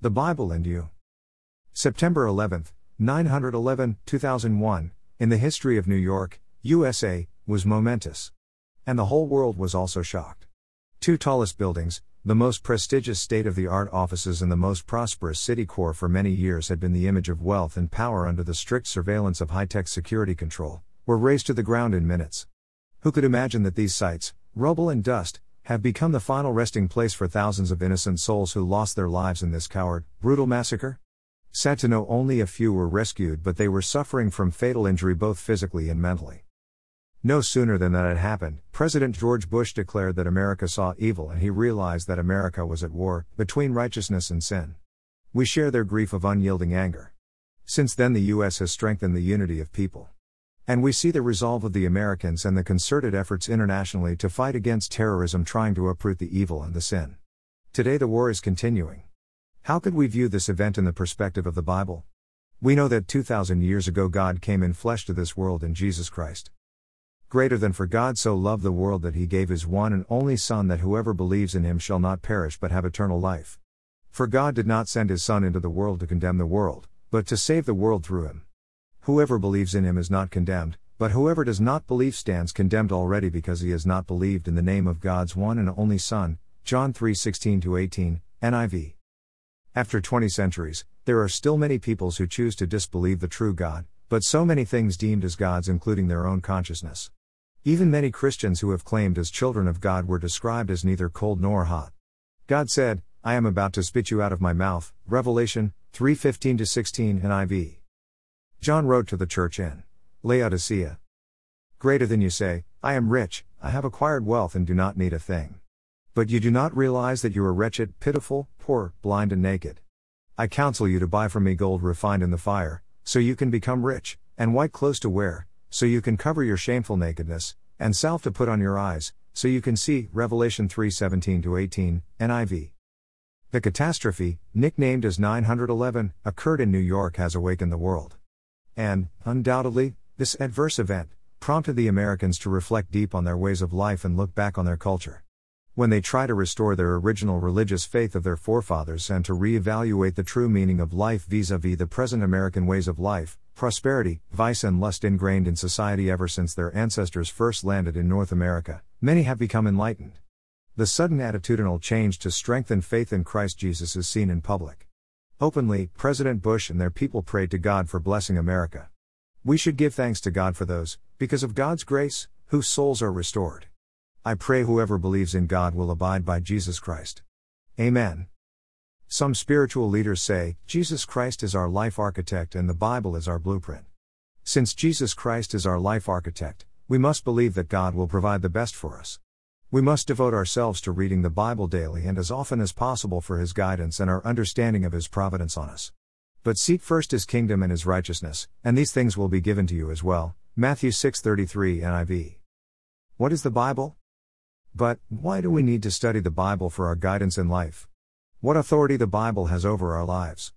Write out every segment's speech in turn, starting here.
The Bible and You. September 11, 911, 2001, in the history of New York, USA, was momentous. And the whole world was also shocked. Two tallest buildings, the most prestigious state of the art offices in the most prosperous city core for many years had been the image of wealth and power under the strict surveillance of high tech security control, were razed to the ground in minutes. Who could imagine that these sites, rubble and dust, have become the final resting place for thousands of innocent souls who lost their lives in this coward, brutal massacre? Sad to know only a few were rescued, but they were suffering from fatal injury both physically and mentally. No sooner than that had happened, President George Bush declared that America saw evil and he realized that America was at war, between righteousness and sin. We share their grief of unyielding anger. Since then, the U.S. has strengthened the unity of people. And we see the resolve of the Americans and the concerted efforts internationally to fight against terrorism trying to uproot the evil and the sin. Today the war is continuing. How could we view this event in the perspective of the Bible? We know that 2,000 years ago God came in flesh to this world in Jesus Christ. Greater than for God so loved the world that he gave his one and only Son that whoever believes in him shall not perish but have eternal life. For God did not send his Son into the world to condemn the world, but to save the world through him. Whoever believes in him is not condemned, but whoever does not believe stands condemned already because he has not believed in the name of God's one and only Son. John 3:16 18, NIV. After 20 centuries, there are still many peoples who choose to disbelieve the true God, but so many things deemed as gods including their own consciousness. Even many Christians who have claimed as children of God were described as neither cold nor hot. God said, I am about to spit you out of my mouth, Revelation 3:15 16 NIV. John wrote to the church in Laodicea Greater than you say, I am rich, I have acquired wealth and do not need a thing. But you do not realize that you are wretched, pitiful, poor, blind, and naked. I counsel you to buy from me gold refined in the fire, so you can become rich, and white clothes to wear, so you can cover your shameful nakedness, and salve to put on your eyes, so you can see. Revelation 3:17 18, NIV. The catastrophe, nicknamed as 911, occurred in New York has awakened the world. And, undoubtedly, this adverse event prompted the Americans to reflect deep on their ways of life and look back on their culture. When they try to restore their original religious faith of their forefathers and to re-evaluate the true meaning of life vis-a-vis the present American ways of life, prosperity, vice and lust ingrained in society ever since their ancestors first landed in North America, many have become enlightened. The sudden attitudinal change to strengthen faith in Christ Jesus is seen in public. Openly, President Bush and their people prayed to God for blessing America. We should give thanks to God for those, because of God's grace, whose souls are restored. I pray whoever believes in God will abide by Jesus Christ. Amen. Some spiritual leaders say, Jesus Christ is our life architect and the Bible is our blueprint. Since Jesus Christ is our life architect, we must believe that God will provide the best for us. We must devote ourselves to reading the Bible daily and as often as possible for His guidance and our understanding of His providence on us. But seek first His kingdom and His righteousness, and these things will be given to you as well. Matthew 6:33 NIV. What is the Bible? But why do we need to study the Bible for our guidance in life? What authority the Bible has over our lives?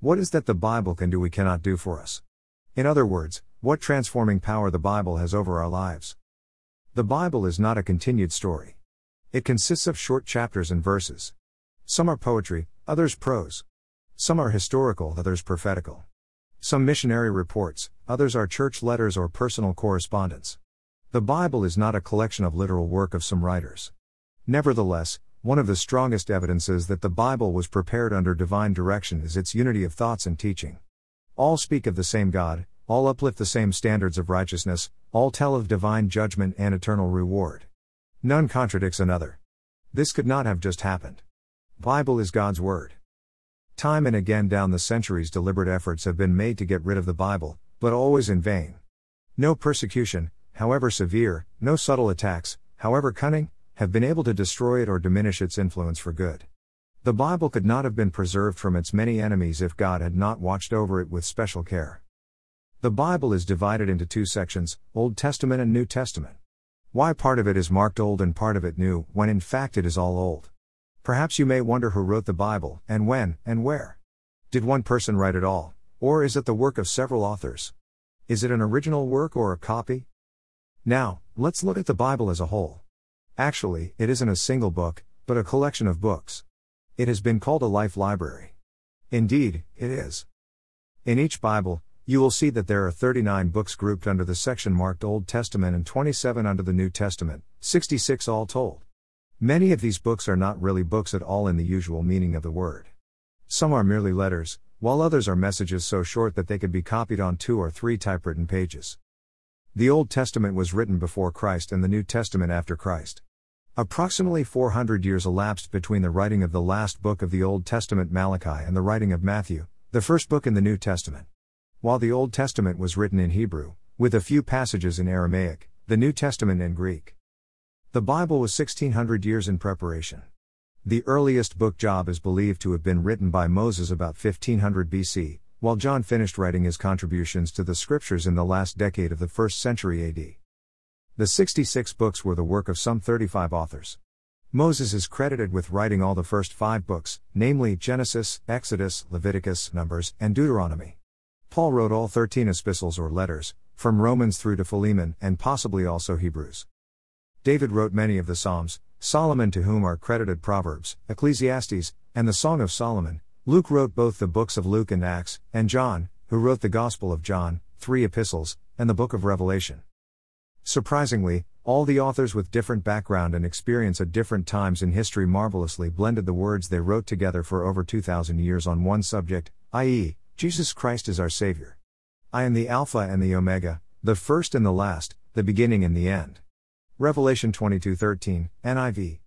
What is that the Bible can do we cannot do for us? In other words, what transforming power the Bible has over our lives? The Bible is not a continued story. It consists of short chapters and verses. Some are poetry, others prose. Some are historical, others prophetical. Some missionary reports, others are church letters or personal correspondence. The Bible is not a collection of literal work of some writers. Nevertheless, one of the strongest evidences that the Bible was prepared under divine direction is its unity of thoughts and teaching. All speak of the same God, all uplift the same standards of righteousness, all tell of divine judgment and eternal reward. None contradicts another. This could not have just happened. Bible is God's word. Time and again down the centuries deliberate efforts have been made to get rid of the Bible, but always in vain. No persecution, however severe, no subtle attacks, however cunning, have been able to destroy it or diminish its influence for good. The Bible could not have been preserved from its many enemies if God had not watched over it with special care. The Bible is divided into two sections Old Testament and New Testament. Why part of it is marked Old and part of it New, when in fact it is all Old? Perhaps you may wonder who wrote the Bible, and when, and where. Did one person write it all, or is it the work of several authors? Is it an original work or a copy? Now, let's look at the Bible as a whole. Actually, it isn't a single book, but a collection of books. It has been called a life library. Indeed, it is. In each Bible, you will see that there are 39 books grouped under the section marked Old Testament and 27 under the New Testament, 66 all told. Many of these books are not really books at all in the usual meaning of the word. Some are merely letters, while others are messages so short that they could be copied on two or three typewritten pages. The Old Testament was written before Christ and the New Testament after Christ. Approximately 400 years elapsed between the writing of the last book of the Old Testament, Malachi, and the writing of Matthew, the first book in the New Testament. While the Old Testament was written in Hebrew, with a few passages in Aramaic, the New Testament in Greek. The Bible was 1600 years in preparation. The earliest book Job is believed to have been written by Moses about 1500 BC, while John finished writing his contributions to the scriptures in the last decade of the first century AD. The 66 books were the work of some 35 authors. Moses is credited with writing all the first five books, namely Genesis, Exodus, Leviticus, Numbers, and Deuteronomy. Paul wrote all 13 epistles or letters, from Romans through to Philemon, and possibly also Hebrews. David wrote many of the Psalms, Solomon, to whom are credited Proverbs, Ecclesiastes, and the Song of Solomon. Luke wrote both the books of Luke and Acts, and John, who wrote the Gospel of John, three epistles, and the book of Revelation. Surprisingly, all the authors with different background and experience at different times in history marvelously blended the words they wrote together for over 2,000 years on one subject, i.e., Jesus Christ is our Savior. I am the Alpha and the Omega, the first and the last, the beginning and the end. Revelation 22:13, NIV.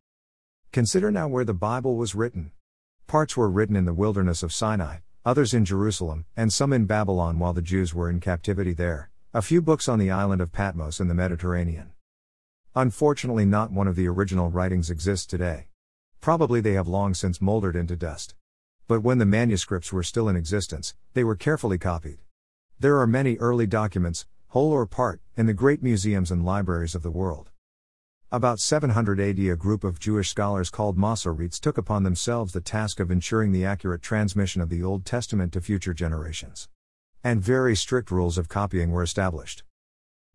Consider now where the Bible was written. Parts were written in the wilderness of Sinai, others in Jerusalem, and some in Babylon while the Jews were in captivity there. A few books on the island of Patmos in the Mediterranean. Unfortunately, not one of the original writings exists today. Probably they have long since moldered into dust. But when the manuscripts were still in existence, they were carefully copied. There are many early documents, whole or part, in the great museums and libraries of the world. About 700 AD, a group of Jewish scholars called Masoretes took upon themselves the task of ensuring the accurate transmission of the Old Testament to future generations and very strict rules of copying were established.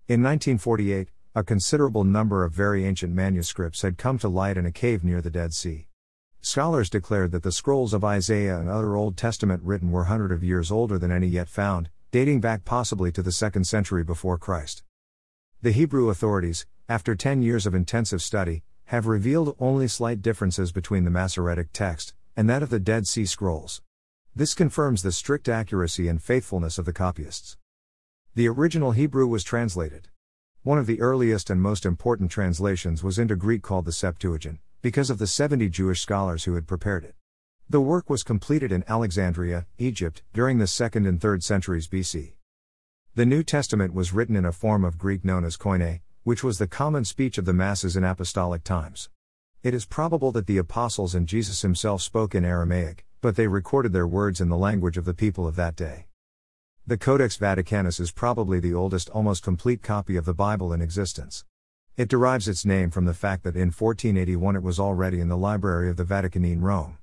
In 1948, a considerable number of very ancient manuscripts had come to light in a cave near the Dead Sea. Scholars declared that the scrolls of Isaiah and other Old Testament written were hundred of years older than any yet found, dating back possibly to the 2nd century before Christ. The Hebrew authorities, after 10 years of intensive study, have revealed only slight differences between the Masoretic text and that of the Dead Sea Scrolls. This confirms the strict accuracy and faithfulness of the copyists. The original Hebrew was translated. One of the earliest and most important translations was into Greek called the Septuagint, because of the 70 Jewish scholars who had prepared it. The work was completed in Alexandria, Egypt, during the 2nd and 3rd centuries BC. The New Testament was written in a form of Greek known as Koine, which was the common speech of the masses in apostolic times. It is probable that the apostles and Jesus himself spoke in Aramaic, but they recorded their words in the language of the people of that day. The Codex Vaticanus is probably the oldest almost complete copy of the Bible in existence. It derives its name from the fact that in 1481 it was already in the library of the Vatican in Rome.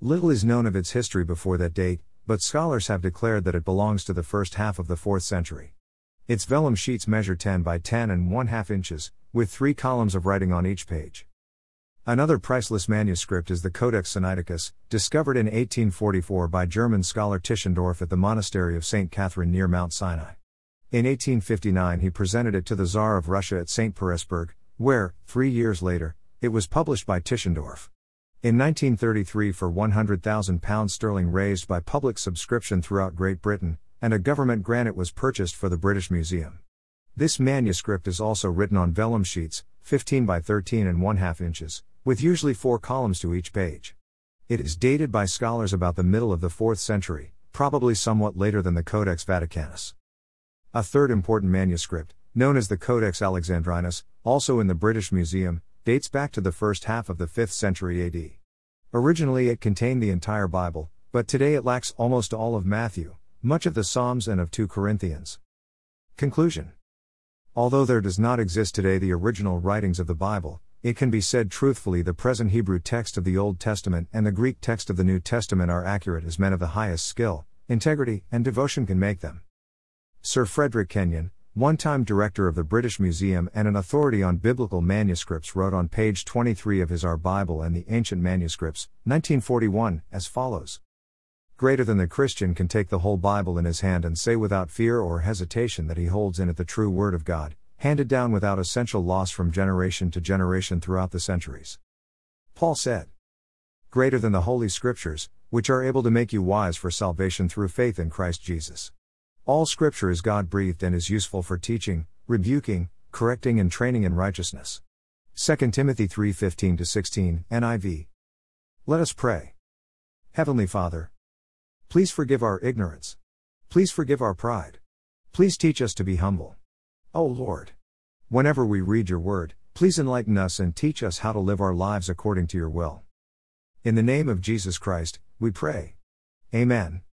Little is known of its history before that date, but scholars have declared that it belongs to the first half of the 4th century. Its vellum sheets measure 10 by 10 and 1 half inches, with three columns of writing on each page. Another priceless manuscript is the Codex Sinaiticus, discovered in 1844 by German scholar Tischendorf at the monastery of St. Catherine near Mount Sinai. In 1859 he presented it to the Tsar of Russia at St. Petersburg, where, three years later, it was published by Tischendorf. In 1933 for £100,000 sterling raised by public subscription throughout Great Britain, and a government grant it was purchased for the British Museum. This manuscript is also written on vellum sheets, 15 by 13 and 1 2 inches, with usually four columns to each page. It is dated by scholars about the middle of the 4th century, probably somewhat later than the Codex Vaticanus. A third important manuscript, known as the Codex Alexandrinus, also in the British Museum, dates back to the first half of the 5th century AD. Originally it contained the entire Bible, but today it lacks almost all of Matthew, much of the Psalms and of 2 Corinthians. Conclusion Although there does not exist today the original writings of the Bible, it can be said truthfully the present Hebrew text of the Old Testament and the Greek text of the New Testament are accurate as men of the highest skill, integrity, and devotion can make them. Sir Frederick Kenyon, one time director of the British Museum and an authority on biblical manuscripts, wrote on page 23 of his Our Bible and the Ancient Manuscripts, 1941, as follows Greater than the Christian can take the whole Bible in his hand and say without fear or hesitation that he holds in it the true Word of God, handed down without essential loss from generation to generation throughout the centuries. Paul said, Greater than the Holy Scriptures, which are able to make you wise for salvation through faith in Christ Jesus. All Scripture is God breathed and is useful for teaching, rebuking, correcting, and training in righteousness. 2 Timothy 3 15 16, NIV. Let us pray. Heavenly Father, please forgive our ignorance. Please forgive our pride. Please teach us to be humble. O oh Lord, whenever we read your word, please enlighten us and teach us how to live our lives according to your will. In the name of Jesus Christ, we pray. Amen.